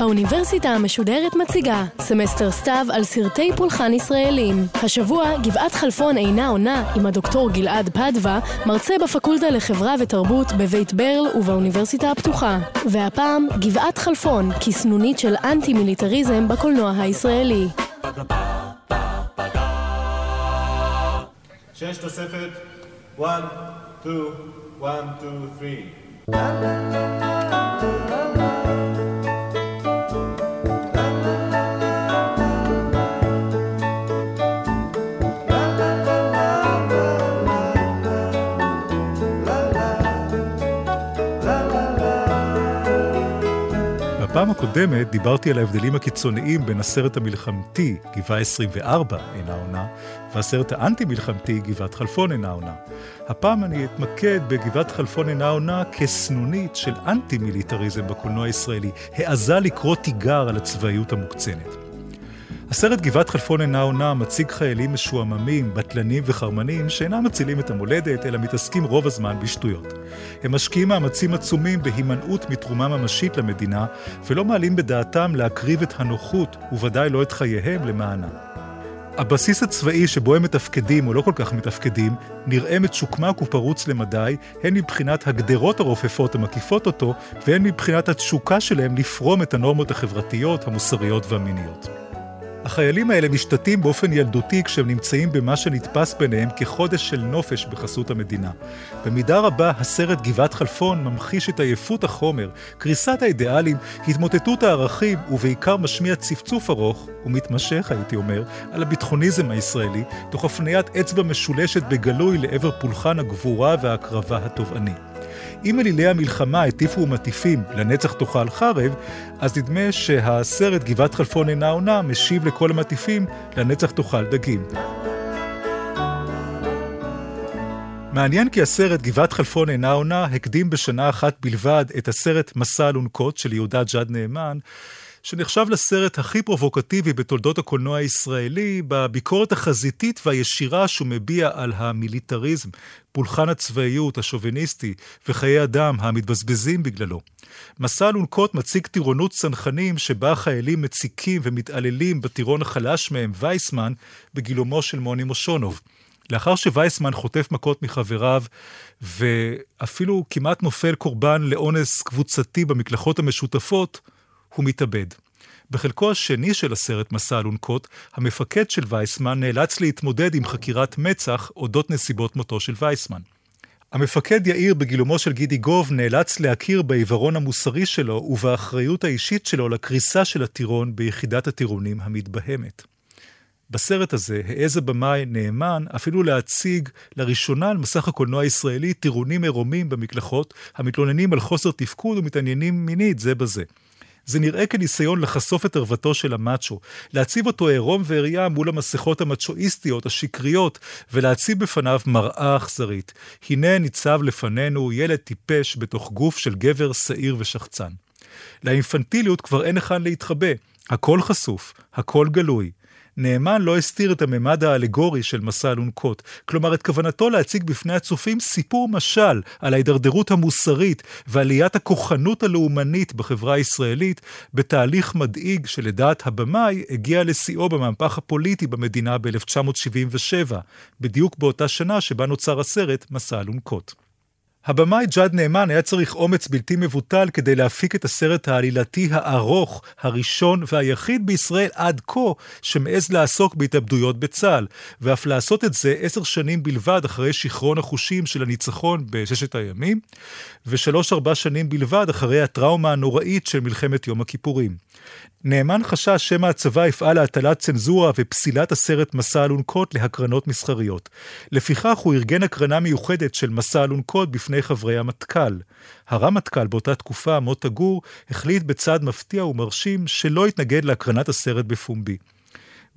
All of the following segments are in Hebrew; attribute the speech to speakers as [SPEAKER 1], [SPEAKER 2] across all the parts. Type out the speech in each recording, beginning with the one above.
[SPEAKER 1] האוניברסיטה המשודרת מציגה סמסטר סתיו על סרטי פולחן ישראלים. השבוע גבעת חלפון אינה עונה עם הדוקטור גלעד פדבה, מרצה בפקולטה לחברה ותרבות בבית ברל ובאוניברסיטה הפתוחה. והפעם גבעת חלפון, כסנונית של אנטי מיליטריזם בקולנוע הישראלי.
[SPEAKER 2] שש תוספת 1, 2, 1, 2, 3
[SPEAKER 3] הקודמת דיברתי על ההבדלים הקיצוניים בין הסרט המלחמתי, גבעה 24 אינה עונה, והסרט האנטי-מלחמתי, גבעת חלפון אינה עונה. הפעם אני אתמקד בגבעת חלפון אינה עונה כסנונית של אנטי-מיליטריזם בקולנוע הישראלי, העזה לקרוא תיגר על הצבאיות המוקצנת. הסרט גבעת חלפון אינה עונה מציג חיילים משועממים, בטלנים וחרמנים שאינם מצילים את המולדת, אלא מתעסקים רוב הזמן בשטויות. הם משקיעים מאמצים עצומים בהימנעות מתרומה ממשית למדינה, ולא מעלים בדעתם להקריב את הנוחות, וודאי לא את חייהם, למענה. הבסיס הצבאי שבו הם מתפקדים או לא כל כך מתפקדים, נראה מצ'וקמק ופרוץ למדי, הן מבחינת הגדרות הרופפות המקיפות אותו, והן מבחינת התשוקה שלהם לפרום את הנורמות החברתיות, המוסריות והמיניות. החיילים האלה משתתים באופן ילדותי כשהם נמצאים במה שנתפס ביניהם כחודש של נופש בחסות המדינה. במידה רבה הסרט גבעת חלפון ממחיש את עייפות החומר, קריסת האידיאלים, התמוטטות הערכים, ובעיקר משמיע צפצוף ארוך, ומתמשך הייתי אומר, על הביטחוניזם הישראלי, תוך הפניית אצבע משולשת בגלוי לעבר פולחן הגבורה וההקרבה התובעני. אם אלילי המלחמה הטיפו ומטיפים לנצח תאכל חרב, אז נדמה שהסרט גבעת חלפון אינה עונה משיב לכל המטיפים לנצח תאכל דגים. מעניין כי הסרט גבעת חלפון אינה עונה הקדים בשנה אחת בלבד את הסרט מסע אלונקות של יהודה ג'אד נאמן, שנחשב לסרט הכי פרובוקטיבי בתולדות הקולנוע הישראלי, בביקורת החזיתית והישירה שהוא מביע על המיליטריזם, פולחן הצבאיות השוביניסטי וחיי אדם המתבזבזים בגללו. מסע אלונקות מציג טירונות צנחנים שבה חיילים מציקים ומתעללים בטירון החלש מהם, וייסמן, בגילומו של מוני מושונוב. לאחר שווייסמן חוטף מכות מחבריו, ואפילו כמעט נופל קורבן לאונס קבוצתי במקלחות המשותפות, הוא מתאבד. בחלקו השני של הסרט מסע אלונקות, המפקד של וייסמן נאלץ להתמודד עם חקירת מצ"ח אודות נסיבות מותו של וייסמן. המפקד יאיר בגילומו של גידי גוב נאלץ להכיר בעיוורון המוסרי שלו ובאחריות האישית שלו לקריסה של הטירון ביחידת הטירונים המתבהמת. בסרט הזה העז הבמאי נאמן אפילו להציג לראשונה על מסך הקולנוע הישראלי טירונים עירומים במקלחות המתלוננים על חוסר תפקוד ומתעניינים מינית זה בזה. זה נראה כניסיון לחשוף את ערוותו של המאצ'ו, להציב אותו עירום ועריה מול המסכות המצ'ואיסטיות, השקריות, ולהציב בפניו מראה אכזרית. הנה ניצב לפנינו ילד טיפש בתוך גוף של גבר שעיר ושחצן. לאינפנטיליות כבר אין היכן להתחבא. הכל חשוף, הכל גלוי. נאמן לא הסתיר את הממד האלגורי של מסע אלונקות, כלומר את כוונתו להציג בפני הצופים סיפור משל על ההידרדרות המוסרית ועליית הכוחנות הלאומנית בחברה הישראלית, בתהליך מדאיג שלדעת הבמאי הגיע לשיאו במהפך הפוליטי במדינה ב-1977, בדיוק באותה שנה שבה נוצר הסרט מסע אלונקות. הבמאי ג'אד נאמן היה צריך אומץ בלתי מבוטל כדי להפיק את הסרט העלילתי הארוך, הראשון והיחיד בישראל עד כה שמעז לעסוק בהתאבדויות בצה"ל, ואף לעשות את זה עשר שנים בלבד אחרי שיכרון החושים של הניצחון בששת הימים, ושלוש-ארבע שנים בלבד אחרי הטראומה הנוראית של מלחמת יום הכיפורים. נאמן חשש שמא הצבא יפעל להטלת צנזורה ופסילת הסרט מסע אלונקות להקרנות מסחריות. לפיכך הוא ארגן הקרנה מיוחדת של מסע אלונקות בפני חברי המטכ"ל. הרמטכ"ל באותה תקופה, מוטה גור, החליט בצעד מפתיע ומרשים שלא יתנגד להקרנת הסרט בפומבי.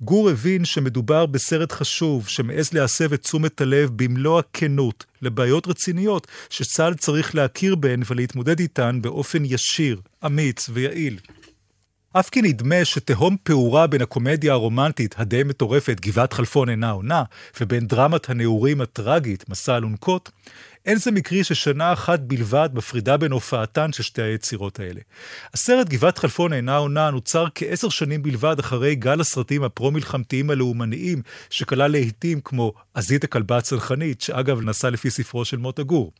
[SPEAKER 3] גור הבין שמדובר בסרט חשוב, שמעז להסב את תשומת הלב במלוא הכנות לבעיות רציניות שצה"ל צריך להכיר בהן ולהתמודד איתן באופן ישיר, אמיץ ויעיל. אף כי נדמה שתהום פעורה בין הקומדיה הרומנטית הדי מטורפת גבעת חלפון אינה עונה, ובין דרמת הנעורים הטראגית מסע אלונקות, אין זה מקרי ששנה אחת בלבד מפרידה בין הופעתן של שתי היצירות האלה. הסרט גבעת חלפון אינה עונה נוצר כעשר שנים בלבד אחרי גל הסרטים הפרו-מלחמתיים הלאומניים, שכלל להיטים כמו עזית הכלבה הצנחנית, שאגב נסע לפי ספרו של מוטה גור.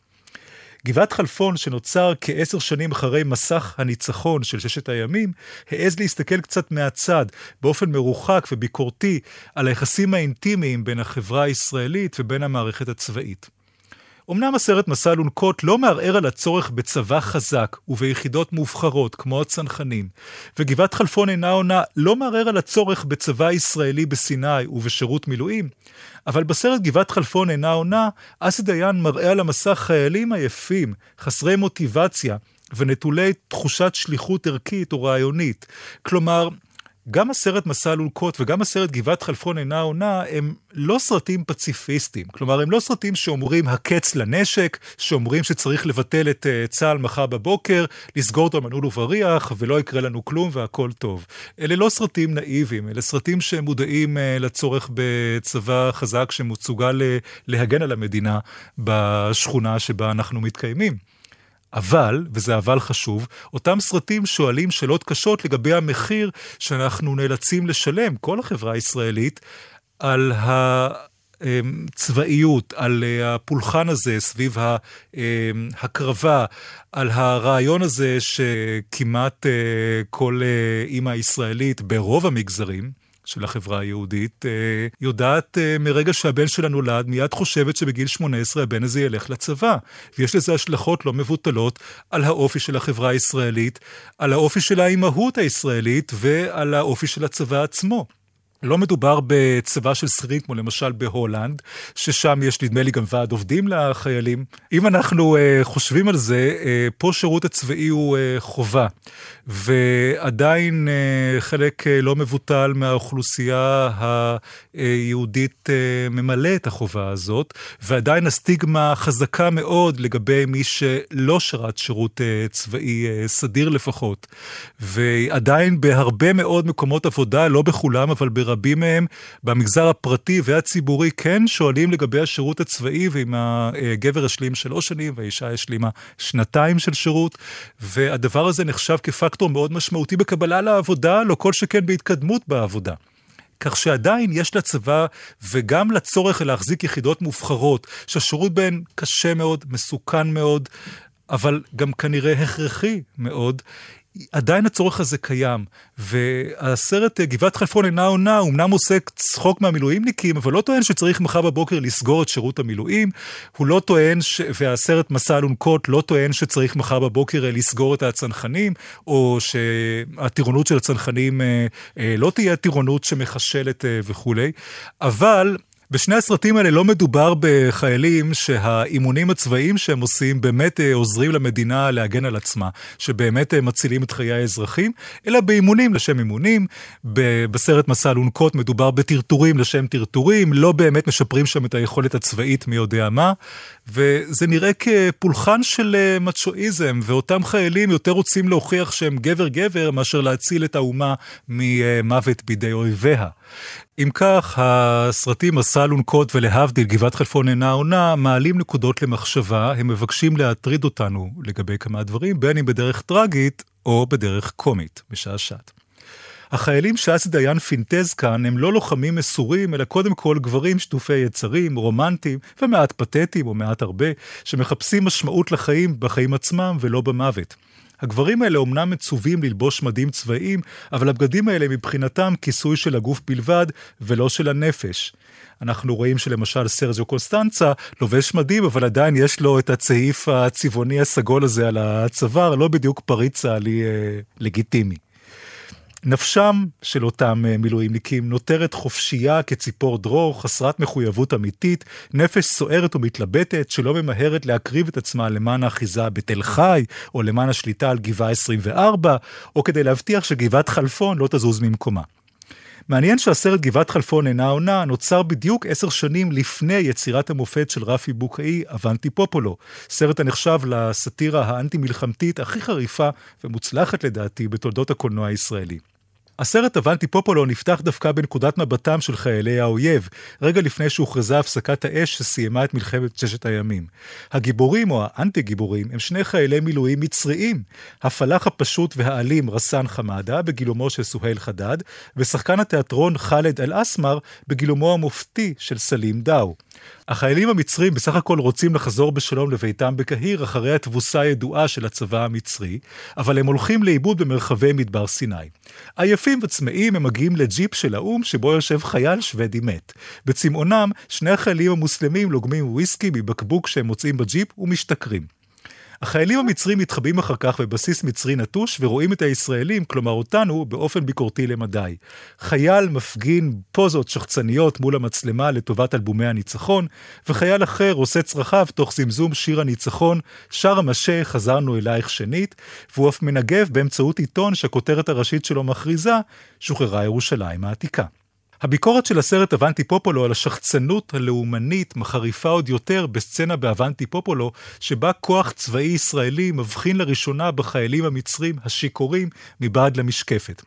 [SPEAKER 3] גבעת חלפון, שנוצר כעשר שנים אחרי מסך הניצחון של ששת הימים, העז להסתכל קצת מהצד, באופן מרוחק וביקורתי, על היחסים האינטימיים בין החברה הישראלית ובין המערכת הצבאית. אמנם הסרט מסע אלונקות לא מערער על הצורך בצבא חזק וביחידות מובחרות כמו הצנחנים, וגבעת חלפון אינה עונה לא מערער על הצורך בצבא ישראלי בסיני ובשירות מילואים, אבל בסרט גבעת חלפון אינה עונה, אסי דיין מראה על המסך חיילים עייפים, חסרי מוטיבציה, ונטולי תחושת שליחות ערכית או רעיונית. כלומר, גם הסרט מסע אלונקות וגם הסרט גבעת חלפון אינה עונה הם לא סרטים פציפיסטיים. כלומר, הם לא סרטים שאומרים הקץ לנשק, שאומרים שצריך לבטל את uh, צה"ל מחר בבוקר, לסגור אותו מנעול ובריח ולא יקרה לנו כלום והכל טוב. אלה לא סרטים נאיביים, אלה סרטים שמודעים uh, לצורך בצבא חזק שמסוגל להגן על המדינה בשכונה שבה אנחנו מתקיימים. אבל, וזה אבל חשוב, אותם סרטים שואלים שאלות קשות לגבי המחיר שאנחנו נאלצים לשלם, כל החברה הישראלית, על הצבאיות, על הפולחן הזה סביב ההקרבה, על הרעיון הזה שכמעט כל אימא ישראלית ברוב המגזרים, של החברה היהודית, אה, יודעת אה, מרגע שהבן שלה נולד, מיד חושבת שבגיל 18 הבן הזה ילך לצבא. ויש לזה השלכות לא מבוטלות על האופי של החברה הישראלית, על האופי של האימהות הישראלית ועל האופי של הצבא עצמו. לא מדובר בצבא של שכירים, כמו למשל בהולנד, ששם יש נדמה לי גם ועד עובדים לחיילים. אם אנחנו uh, חושבים על זה, uh, פה שירות הצבאי הוא uh, חובה, ועדיין uh, חלק uh, לא מבוטל מהאוכלוסייה היהודית uh, ממלא את החובה הזאת, ועדיין הסטיגמה חזקה מאוד לגבי מי שלא שרת שירות uh, צבאי uh, סדיר לפחות. ועדיין בהרבה מאוד מקומות עבודה, לא בכולם, אבל ברבים, רבים מהם במגזר הפרטי והציבורי כן שואלים לגבי השירות הצבאי, ואם הגבר השלים שלוש שנים והאישה השלימה שנתיים של שירות, והדבר הזה נחשב כפקטור מאוד משמעותי בקבלה לעבודה, לא כל שכן בהתקדמות בעבודה. כך שעדיין יש לצבא וגם לצורך להחזיק יחידות מובחרות, שהשירות בהן קשה מאוד, מסוכן מאוד, אבל גם כנראה הכרחי מאוד, עדיין הצורך הזה קיים, והסרט אה, גבעת חלפון אינה עונה, אמנם עושה צחוק מהמילואימניקים, אבל לא טוען שצריך מחר בבוקר לסגור את שירות המילואים, הוא לא טוען, ש... והסרט מסע אלונקות לא טוען שצריך מחר בבוקר אה, לסגור את הצנחנים, או שהטירונות של הצנחנים אה, לא תהיה טירונות שמחשלת וכולי, אבל בשני הסרטים האלה לא מדובר בחיילים שהאימונים הצבאיים שהם עושים באמת אה, עוזרים למדינה להגן על עצמה, שבאמת אה, מצילים את חיי האזרחים, אלא באימונים לשם אימונים. בסרט מסע אלונקות מדובר בטרטורים לשם טרטורים, לא באמת משפרים שם את היכולת הצבאית מי יודע מה, וזה נראה כפולחן של אה, מצ'ואיזם, ואותם חיילים יותר רוצים להוכיח שהם גבר-גבר מאשר להציל את האומה ממוות בידי אויביה. אם כך, הסרטים מסע אלונקות ולהבדיל גבעת חלפון אינה עונה, מעלים נקודות למחשבה, הם מבקשים להטריד אותנו לגבי כמה דברים, בין אם בדרך טרגית או בדרך קומית, משעשעת. החיילים שאסי דיין פינטז כאן הם לא לוחמים מסורים, אלא קודם כל גברים שטופי יצרים, רומנטיים, ומעט פתטיים או מעט הרבה, שמחפשים משמעות לחיים בחיים עצמם ולא במוות. הגברים האלה אומנם מצווים ללבוש מדים צבאיים, אבל הבגדים האלה מבחינתם כיסוי של הגוף בלבד, ולא של הנפש. אנחנו רואים שלמשל סרג'ו קוסטנצה לובש מדים, אבל עדיין יש לו את הצעיף הצבעוני הסגול הזה על הצוואר, לא בדיוק פריט צה"לי אה, לגיטימי. נפשם של אותם אה, מילואימניקים נותרת חופשייה כציפור דרור, חסרת מחויבות אמיתית, נפש סוערת ומתלבטת שלא ממהרת להקריב את עצמה למען האחיזה בתל חי, או למען השליטה על גבעה 24, או כדי להבטיח שגבעת חלפון לא תזוז ממקומה. מעניין שהסרט גבעת חלפון אינה עונה נוצר בדיוק עשר שנים לפני יצירת המופת של רפי בוקאי, אבנטי פופולו, סרט הנחשב לסאטירה האנטי-מלחמתית הכי חריפה ומוצלחת לדעתי בתולדות הקולנוע הישראלי. הסרט אבנטי פופולו נפתח דווקא בנקודת מבטם של חיילי האויב, רגע לפני שהוכרזה הפסקת האש שסיימה את מלחמת ששת הימים. הגיבורים או האנטי-גיבורים הם שני חיילי מילואים מצריים, הפלאח הפשוט והאלים רסאן חמאדה בגילומו של סוהיל חדד, ושחקן התיאטרון חאלד אל-אסמר בגילומו המופתי של סלים דאו. החיילים המצרים בסך הכל רוצים לחזור בשלום לביתם בקהיר אחרי התבוסה הידועה של הצבא המצרי, אבל הם הולכים לאיבוד במרחבי מדבר סיני. עייפים וצמאים הם מגיעים לג'יפ של האו"ם שבו יושב חייל שוודי מת. בצמאונם, שני החיילים המוסלמים לוגמים וויסקי מבקבוק שהם מוצאים בג'יפ ומשתכרים. החיילים המצרים מתחבאים אחר כך בבסיס מצרי נטוש ורואים את הישראלים, כלומר אותנו, באופן ביקורתי למדי. חייל מפגין פוזות שחצניות מול המצלמה לטובת אלבומי הניצחון, וחייל אחר עושה צרכיו תוך זמזום שיר הניצחון, שר המשה חזרנו אלייך שנית, והוא אף מנגב באמצעות עיתון שהכותרת הראשית שלו מכריזה, שוחררה ירושלים העתיקה. הביקורת של הסרט אבנטי פופולו על השחצנות הלאומנית מחריפה עוד יותר בסצנה באבנטי פופולו, שבה כוח צבאי ישראלי מבחין לראשונה בחיילים המצרים השיכורים מבעד למשקפת.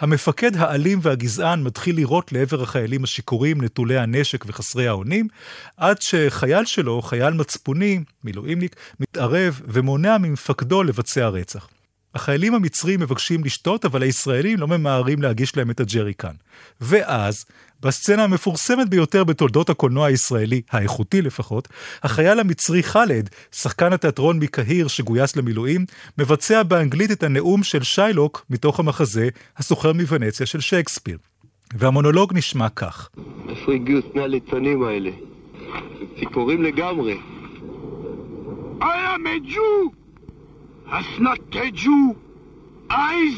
[SPEAKER 3] המפקד האלים והגזען מתחיל לירות לעבר החיילים השיכורים נטולי הנשק וחסרי האונים, עד שחייל שלו, חייל מצפוני, מילואימניק, מתערב ומונע ממפקדו לבצע רצח. החיילים המצרים מבקשים לשתות, אבל הישראלים לא ממהרים להגיש להם את הג'ריקן. ואז, בסצנה המפורסמת ביותר בתולדות הקולנוע הישראלי, האיכותי לפחות, החייל המצרי חאלד, שחקן התיאטרון מקהיר שגויס למילואים, מבצע באנגלית את הנאום של שיילוק מתוך המחזה "הסוחר מוונציה" של שייקספיר. והמונולוג נשמע כך.
[SPEAKER 4] איפה הגיעו שני הליצנים האלה? ציפורים לגמרי. I am a Jew! Has not a Jew eyes?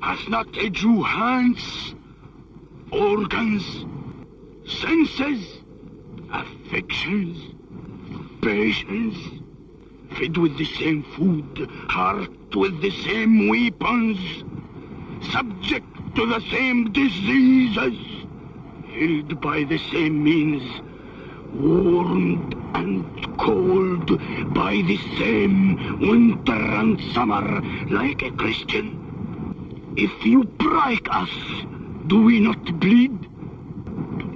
[SPEAKER 4] Has not a Jew hands, organs, senses, affections, patience, fed with the same food, heart with the same weapons, subject to the same diseases, healed by the same means, warmed and cold by the same winter and summer like a Christian. If you break us, do we not bleed?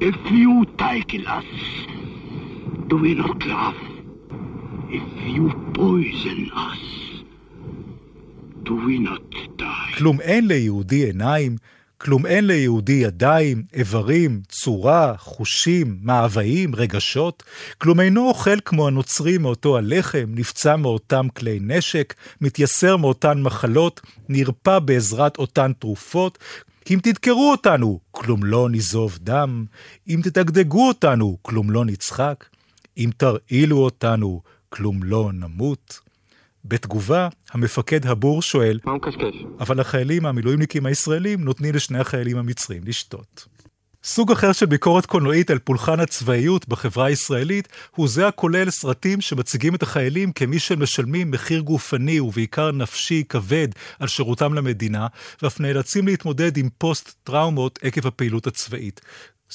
[SPEAKER 4] If you tackle us, do we not laugh? If you poison us, do we not die?
[SPEAKER 3] כלום אין ליהודי עיניים, כלום אין ליהודי ידיים, איברים, צורה, חושים, מאוויים, רגשות. כלום אינו אוכל כמו הנוצרי מאותו הלחם, נפצע מאותם כלי נשק, מתייסר מאותן מחלות, נרפא בעזרת אותן תרופות. אם תדקרו אותנו, כלום לא נזוב דם. אם תדגדגו אותנו, כלום לא נצחק. אם תרעילו אותנו, כלום לא נמות. בתגובה, המפקד הבור שואל,
[SPEAKER 4] מה הוא מקשקש?
[SPEAKER 3] אבל החיילים המילואימניקים הישראלים נותנים לשני החיילים המצרים לשתות. סוג אחר של ביקורת קולנועית על פולחן הצבאיות בחברה הישראלית הוא זה הכולל סרטים שמציגים את החיילים כמי שמשלמים מחיר גופני ובעיקר נפשי כבד על שירותם למדינה, ואף נאלצים להתמודד עם פוסט-טראומות עקב הפעילות הצבאית.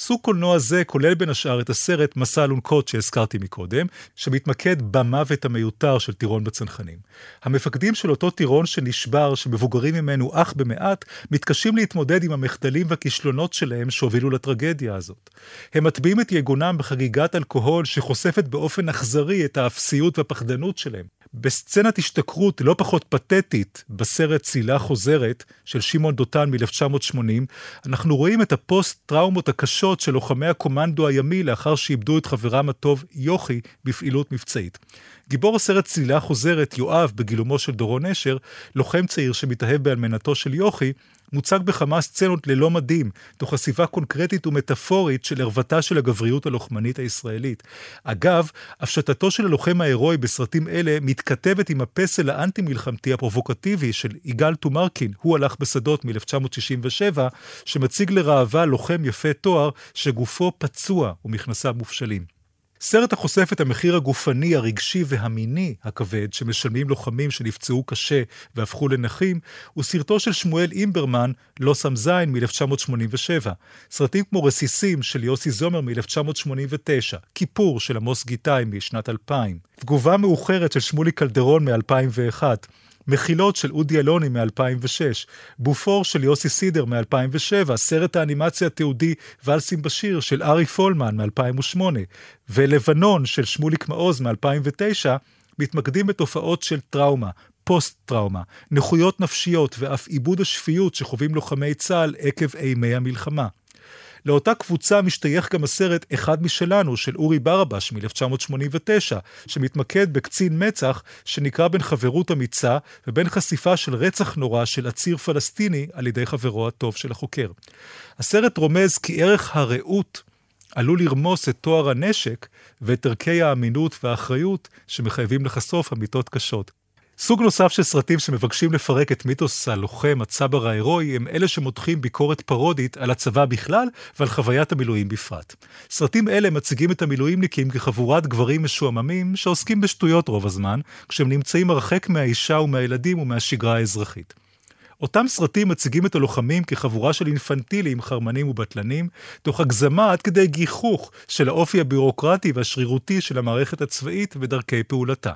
[SPEAKER 3] סוג קולנוע זה כולל בין השאר את הסרט מסע אלונקות שהזכרתי מקודם, שמתמקד במוות המיותר של טירון בצנחנים. המפקדים של אותו טירון שנשבר, שמבוגרים ממנו אך במעט, מתקשים להתמודד עם המחדלים והכישלונות שלהם שהובילו לטרגדיה הזאת. הם מטביעים את יגונם בחגיגת אלכוהול שחושפת באופן אכזרי את האפסיות והפחדנות שלהם. בסצנת השתכרות לא פחות פתטית בסרט צילה חוזרת של שמעון דותן מ-1980, אנחנו רואים את הפוסט-טראומות הקשות של לוחמי הקומנדו הימי לאחר שאיבדו את חברם הטוב יוכי בפעילות מבצעית. גיבור הסרט צלילה חוזרת, יואב, בגילומו של דורון נשר, לוחם צעיר שמתאהב באלמנתו של יוכי, מוצג בכמה סצנות ללא מדים, תוך חשיפה קונקרטית ומטאפורית של ערוותה של הגבריות הלוחמנית הישראלית. אגב, הפשטתו של הלוחם ההירואי בסרטים אלה מתכתבת עם הפסל האנטי-מלחמתי הפרובוקטיבי של יגאל טומרקין, הוא הלך בשדות מ-1967, שמציג לראווה לוחם יפה תואר שגופו פצוע ומכנסיו מופשלים. סרט החושף את המחיר הגופני, הרגשי והמיני הכבד שמשלמים לוחמים שנפצעו קשה והפכו לנכים, הוא סרטו של שמואל אימברמן, לא שם זין מ-1987. סרטים כמו רסיסים של יוסי זומר מ-1989, כיפור של עמוס גיטאי משנת 2000, תגובה מאוחרת של שמולי קלדרון מ-2001, מחילות של אודי אלוני מ-2006, בופור של יוסי סידר מ-2007, סרט האנימציה התיעודי ואלסים בשיר של ארי פולמן מ-2008, ולבנון של שמוליק מעוז מ-2009, מתמקדים בתופעות של טראומה, פוסט-טראומה, נכויות נפשיות ואף עיבוד השפיות שחווים לוחמי צה"ל עקב אימי המלחמה. לאותה קבוצה משתייך גם הסרט "אחד משלנו" של אורי ברבש מ-1989, שמתמקד בקצין מצ"ח שנקרא בין חברות אמיצה ובין חשיפה של רצח נורא של עציר פלסטיני על ידי חברו הטוב של החוקר. הסרט רומז כי ערך הרעות עלול לרמוס את תואר הנשק ואת ערכי האמינות והאחריות שמחייבים לחשוף אמיתות קשות. סוג נוסף של סרטים שמבקשים לפרק את מיתוס הלוחם, הצבר ההירואי, הם אלה שמותחים ביקורת פרודית על הצבא בכלל ועל חוויית המילואים בפרט. סרטים אלה מציגים את המילואימניקים כחבורת גברים משועממים שעוסקים בשטויות רוב הזמן, כשהם נמצאים הרחק מהאישה ומהילדים ומהשגרה האזרחית. אותם סרטים מציגים את הלוחמים כחבורה של אינפנטילים, חרמנים ובטלנים, תוך הגזמה עד כדי גיחוך של האופי הבירוקרטי והשרירותי של המערכת הצבאית ודרכי פעולתה.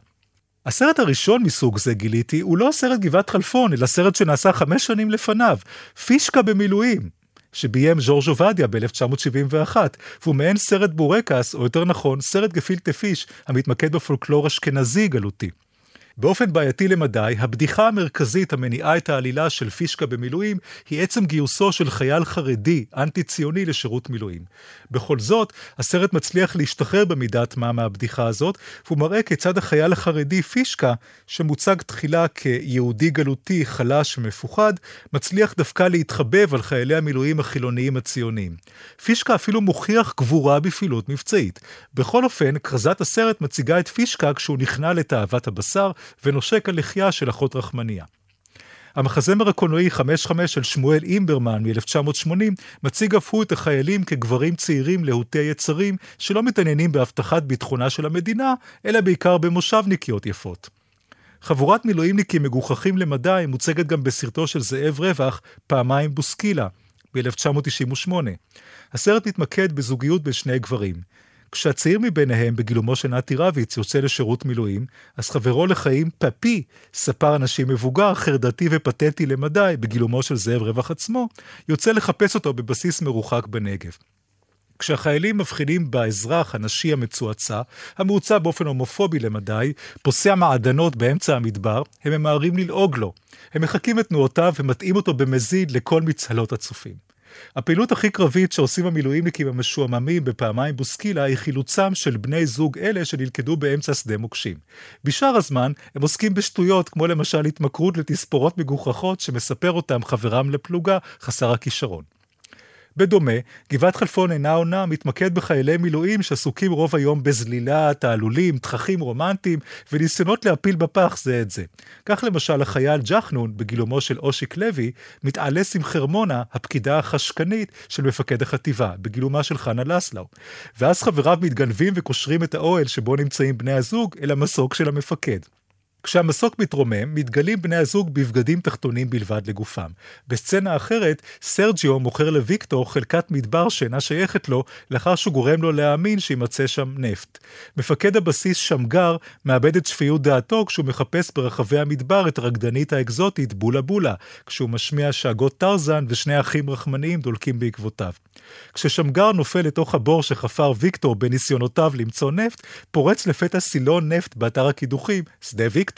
[SPEAKER 3] הסרט הראשון מסוג זה גיליתי הוא לא סרט גבעת חלפון, אלא סרט שנעשה חמש שנים לפניו, פישקה במילואים, שביים ז'ורג' עובדיה ב-1971, והוא מעין סרט בורקס, או יותר נכון, סרט גפילטה פיש, המתמקד בפולקלור אשכנזי גלותי. באופן בעייתי למדי, הבדיחה המרכזית המניעה את העלילה של פישקה במילואים היא עצם גיוסו של חייל חרדי, אנטי-ציוני, לשירות מילואים. בכל זאת, הסרט מצליח להשתחרר במידת מה מהבדיחה הזאת, והוא מראה כיצד החייל החרדי פישקה, שמוצג תחילה כיהודי גלותי, חלש ומפוחד, מצליח דווקא להתחבב על חיילי המילואים החילוניים הציוניים. פישקה אפילו מוכיח גבורה בפעילות מבצעית. בכל אופן, כרזת הסרט מציגה את פישקה כשהוא נכנע לתאוות הבשר, ונושק הלחייה של אחות רחמניה. המחזמר הקולנועי 5-5 של שמואל אימברמן מ-1980 מציג אף הוא את החיילים כגברים צעירים להוטי יצרים שלא מתעניינים בהבטחת ביטחונה של המדינה, אלא בעיקר במושבניקיות יפות. חבורת מילואימניקים מגוחכים למדי מוצגת גם בסרטו של זאב רווח, פעמיים בוסקילה, ב-1998. הסרט מתמקד בזוגיות בין שני גברים. כשהצעיר מביניהם, בגילומו של נתי רביץ, יוצא לשירות מילואים, אז חברו לחיים, פפי, ספר אנשים מבוגר, חרדתי ופתטי למדי, בגילומו של זאב רווח עצמו, יוצא לחפש אותו בבסיס מרוחק בנגב. כשהחיילים מבחינים באזרח הנשי המצועצע, המעוצע באופן הומופובי למדי, פוסע מעדנות באמצע המדבר, הם ממהרים ללעוג לו. הם מחקים את תנועותיו ומטעים אותו במזיד לכל מצהלות הצופים. הפעילות הכי קרבית שעושים המילואימניקים המשועממים בפעמיים בוסקילה היא חילוצם של בני זוג אלה שנלכדו באמצע שדה מוקשים. בשאר הזמן הם עוסקים בשטויות כמו למשל התמכרות לתספורות מגוחכות שמספר אותם חברם לפלוגה חסר הכישרון. בדומה, גבעת חלפון אינה עונה מתמקד בחיילי מילואים שעסוקים רוב היום בזלילה, תעלולים, תככים רומנטיים וניסיונות להפיל בפח זה את זה. כך למשל החייל ג'חנון, בגילומו של אושיק לוי, מתעלס עם חרמונה, הפקידה החשקנית של מפקד החטיבה, בגילומה של חנה לסלאו. ואז חבריו מתגנבים וקושרים את האוהל שבו נמצאים בני הזוג אל המסוק של המפקד. כשהמסוק מתרומם, מתגלים בני הזוג בבגדים תחתונים בלבד לגופם. בסצנה אחרת, סרג'יו מוכר לוויקטור חלקת מדבר שאינה שייכת לו, לאחר שהוא גורם לו להאמין שימצא שם נפט. מפקד הבסיס שמגר מאבד את שפיות דעתו כשהוא מחפש ברחבי המדבר את הרקדנית האקזוטית בולה בולה, כשהוא משמיע שאגות טרזן ושני אחים רחמניים דולקים בעקבותיו. כששמגר נופל לתוך הבור שחפר ויקטור בניסיונותיו למצוא נפט, פורץ לפתע סילון נפט באתר הקידוחים, שדה ויקטור.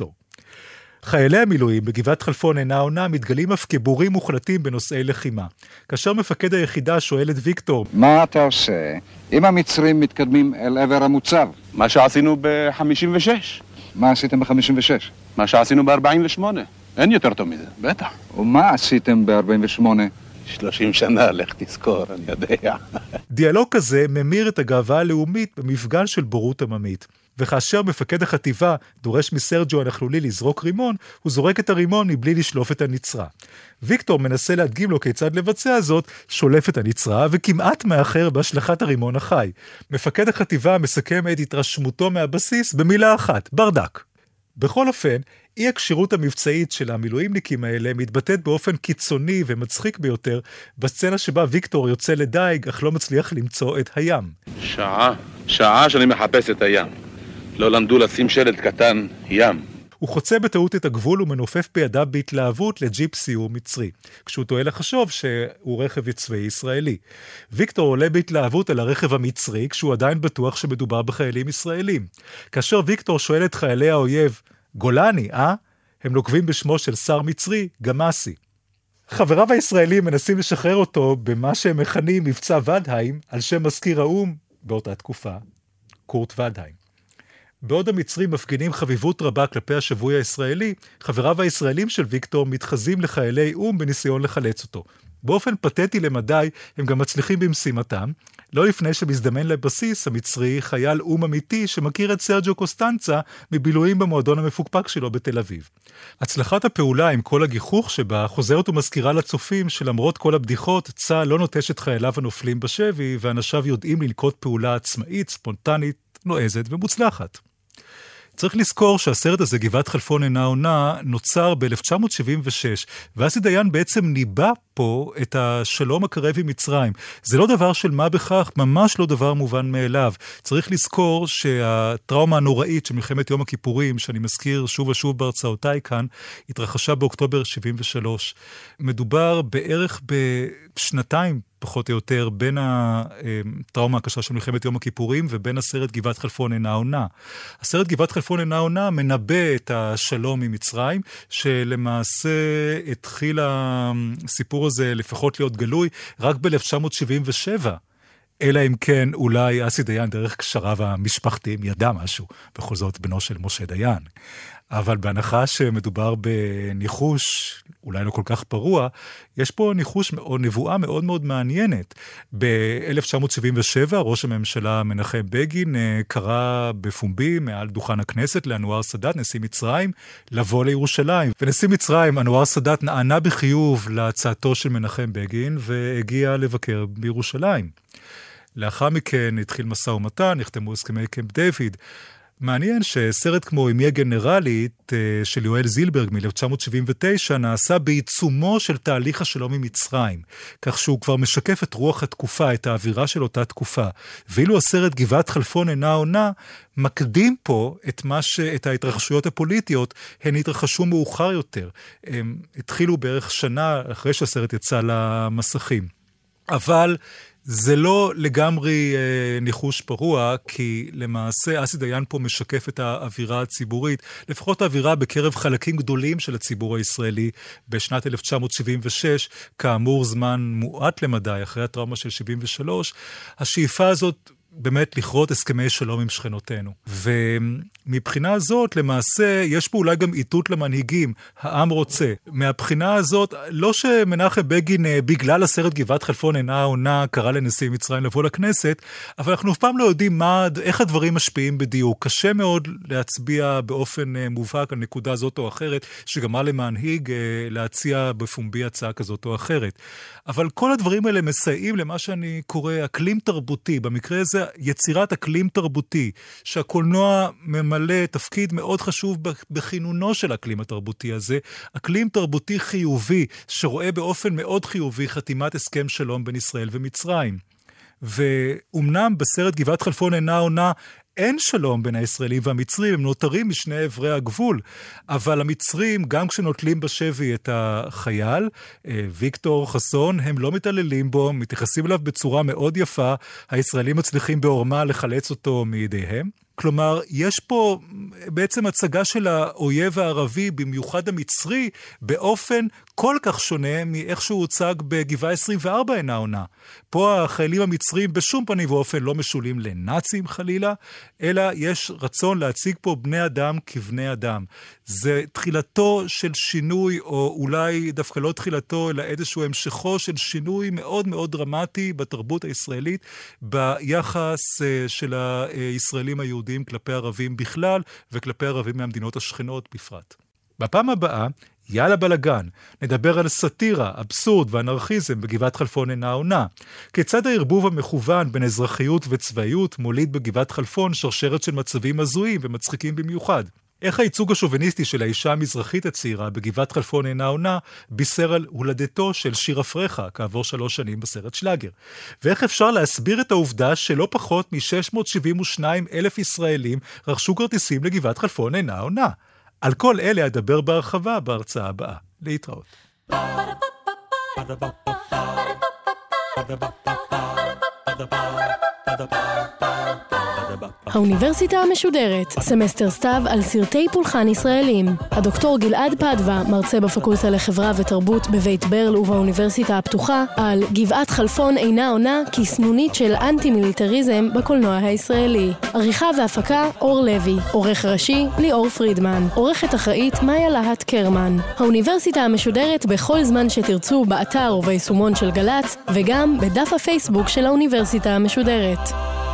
[SPEAKER 3] חיילי המילואים בגבעת חלפון אינה עונה מתגלים אף כבורים מוחלטים בנושאי לחימה. כאשר מפקד היחידה שואל את ויקטור,
[SPEAKER 5] מה אתה עושה אם המצרים מתקדמים אל עבר המוצב?
[SPEAKER 6] מה שעשינו ב-56.
[SPEAKER 5] מה עשיתם ב-56?
[SPEAKER 6] מה שעשינו ב-48. אין יותר טוב מזה, בטח.
[SPEAKER 5] ומה עשיתם ב-48?
[SPEAKER 6] 30 שנה, לך תזכור, אני יודע.
[SPEAKER 3] דיאלוג כזה ממיר את הגאווה הלאומית במפגן של בורות עממית. וכאשר מפקד החטיבה דורש מסרג'ו הנכלולי לזרוק רימון, הוא זורק את הרימון מבלי לשלוף את הנצרה. ויקטור מנסה להדגים לו כיצד לבצע זאת, שולף את הנצרה וכמעט מאחר בהשלכת הרימון החי. מפקד החטיבה מסכם את התרשמותו מהבסיס במילה אחת, ברדק. בכל אופן, אי הכשירות המבצעית של המילואימניקים האלה מתבטאת באופן קיצוני ומצחיק ביותר בסצנה שבה ויקטור יוצא לדייג אך לא מצליח למצוא את הים.
[SPEAKER 6] שעה, שעה שאני מחפש את הים. לא למדו לשים שלט קטן, ים.
[SPEAKER 3] הוא חוצה בטעות את הגבול ומנופף בידיו בהתלהבות לג'יפ סיור מצרי, כשהוא טועה לחשוב שהוא רכב צבאי ישראלי. ויקטור עולה בהתלהבות על הרכב המצרי, כשהוא עדיין בטוח שמדובר בחיילים ישראלים. כאשר ויקטור שואל את חיילי האויב, גולני, אה? הם נוקבים בשמו של שר מצרי, גמאסי. חבריו הישראלים מנסים לשחרר אותו במה שהם מכנים מבצע ודהיים, על שם מזכיר האו"ם באותה תקופה, קורט ודהיים. בעוד המצרים מפגינים חביבות רבה כלפי השבוי הישראלי, חבריו הישראלים של ויקטור מתחזים לחיילי או"ם בניסיון לחלץ אותו. באופן פתטי למדי, הם גם מצליחים במשימתם, לא לפני שמזדמן לבסיס המצרי חייל או"ם אמיתי שמכיר את סרג'ו קוסטנצה מבילויים במועדון המפוקפק שלו בתל אביב. הצלחת הפעולה עם כל הגיחוך שבה חוזרת ומזכירה לצופים שלמרות כל הבדיחות, צה"ל לא נוטש את חייליו הנופלים בשבי, ואנשיו יודעים לנקוט פעולה עצמאית, ספונטנית, נועזת ומוצלחת. צריך לזכור שהסרט הזה, גבעת חלפון אינה עונה, נוצר ב-1976, ואסי דיין בעצם ניבא פה את השלום הקרב עם מצרים. זה לא דבר של מה בכך, ממש לא דבר מובן מאליו. צריך לזכור שהטראומה הנוראית של מלחמת יום הכיפורים, שאני מזכיר שוב ושוב בהרצאותיי כאן, התרחשה באוקטובר 73. מדובר בערך בשנתיים פחות או יותר, בין הטראומה הקשה של מלחמת יום הכיפורים ובין הסרט גבעת חלפון אינה עונה. הסרט גבעת חלפון אינה עונה מנבא את השלום עם מצרים, שלמעשה התחיל הסיפור הזה לפחות להיות גלוי רק ב-1977. אלא אם כן אולי אסי דיין דרך קשריו המשפחתיים ידע משהו, בכל זאת בנו של משה דיין. אבל בהנחה שמדובר בניחוש, אולי לא כל כך פרוע, יש פה ניחוש או נבואה מאוד מאוד מעניינת. ב-1977 ראש הממשלה מנחם בגין אה, קרא בפומבי מעל דוכן הכנסת לאנואר סאדאת, נשיא מצרים, לבוא לירושלים. ונשיא מצרים, אנואר סאדאת, נענה בחיוב להצעתו של מנחם בגין והגיע לבקר בירושלים. לאחר מכן התחיל משא ומתן, נחתמו הסכמי קמפ דיוויד. מעניין שסרט כמו אמי הגנרלית אה, של יואל זילברג מ-1979 נעשה בעיצומו של תהליך השלום עם מצרים, כך שהוא כבר משקף את רוח התקופה, את האווירה של אותה תקופה. ואילו הסרט גבעת חלפון אינה עונה, מקדים פה את, ש... את ההתרחשויות הפוליטיות, הן התרחשו מאוחר יותר. הם התחילו בערך שנה אחרי שהסרט יצא למסכים. אבל זה לא לגמרי אה, ניחוש פרוע, כי למעשה אסי דיין פה משקף את האווירה הציבורית, לפחות האווירה בקרב חלקים גדולים של הציבור הישראלי בשנת 1976, כאמור זמן מועט למדי, אחרי הטראומה של 73. השאיפה הזאת באמת לכרות הסכמי שלום עם שכנותינו. ומבחינה הזאת, למעשה, יש פה אולי גם איתות למנהיגים, העם רוצה. מהבחינה הזאת, לא שמנחם בגין, אה, בגלל הסרט גבעת חלפון אינה עונה, קרא לנשיא מצרים לבוא לכנסת, אבל אנחנו אף פעם לא יודעים מה, איך הדברים משפיעים בדיוק. קשה מאוד להצביע באופן אה, מובהק על נקודה זאת או אחרת, שגמרה למנהיג אה, להציע בפומבי הצעה כזאת או אחרת. אבל כל הדברים האלה מסייעים למה שאני קורא אקלים תרבותי. במקרה הזה, יצירת אקלים תרבותי, שהקולנוע ממלא תפקיד מאוד חשוב בכינונו של האקלים התרבותי הזה, אקלים תרבותי חיובי, שרואה באופן מאוד חיובי חתימת הסכם שלום בין ישראל ומצרים. ואומנם בסרט גבעת חלפון אינה עונה אין שלום בין הישראלים והמצרים, הם נותרים משני עברי הגבול. אבל המצרים, גם כשנוטלים בשבי את החייל, אה, ויקטור חסון, הם לא מתעללים בו, מתייחסים אליו בצורה מאוד יפה. הישראלים מצליחים בעורמה לחלץ אותו מידיהם. כלומר, יש פה בעצם הצגה של האויב הערבי, במיוחד המצרי, באופן כל כך שונה מאיך שהוא הוצג בגבעה 24 אינה עונה. פה החיילים המצרים בשום פנים ואופן לא משולים לנאצים חלילה, אלא יש רצון להציג פה בני אדם כבני אדם. זה תחילתו של שינוי, או אולי דווקא לא תחילתו, אלא איזשהו המשכו של שינוי מאוד מאוד דרמטי בתרבות הישראלית, ביחס אה, של הישראלים היהודים. כלפי ערבים בכלל וכלפי ערבים מהמדינות השכנות בפרט. בפעם הבאה, יאללה בלאגן, נדבר על סאטירה, אבסורד ואנרכיזם בגבעת חלפון אינה עונה. כיצד הערבוב המכוון בין אזרחיות וצבאיות מוליד בגבעת חלפון שרשרת של מצבים הזויים ומצחיקים במיוחד. איך הייצוג השוביניסטי של האישה המזרחית הצעירה בגבעת חלפון אינה עונה בישר על הולדתו של שיר אפרחה כעבור שלוש שנים בסרט שלאגר. ואיך אפשר להסביר את העובדה שלא פחות מ-672 אלף ישראלים רכשו כרטיסים לגבעת חלפון אינה עונה. על כל אלה אדבר בהרחבה בהרצאה הבאה. להתראות.
[SPEAKER 1] Ba-da-ba-ba-ba האוניברסיטה המשודרת, סמסטר סתיו על סרטי פולחן ישראלים. הדוקטור גלעד פדבה, מרצה בפקולטה לחברה ותרבות בבית ברל ובאוניברסיטה הפתוחה, על גבעת חלפון אינה עונה כסנונית של אנטי-מיליטריזם בקולנוע הישראלי. עריכה והפקה, אור לוי. עורך ראשי, ליאור פרידמן. עורכת אחראית, מאיה להט קרמן. האוניברסיטה המשודרת בכל זמן שתרצו באתר וביישומון של גל"צ, וגם בדף הפייסבוק של האוניברסיטה המשודרת. Unlimited.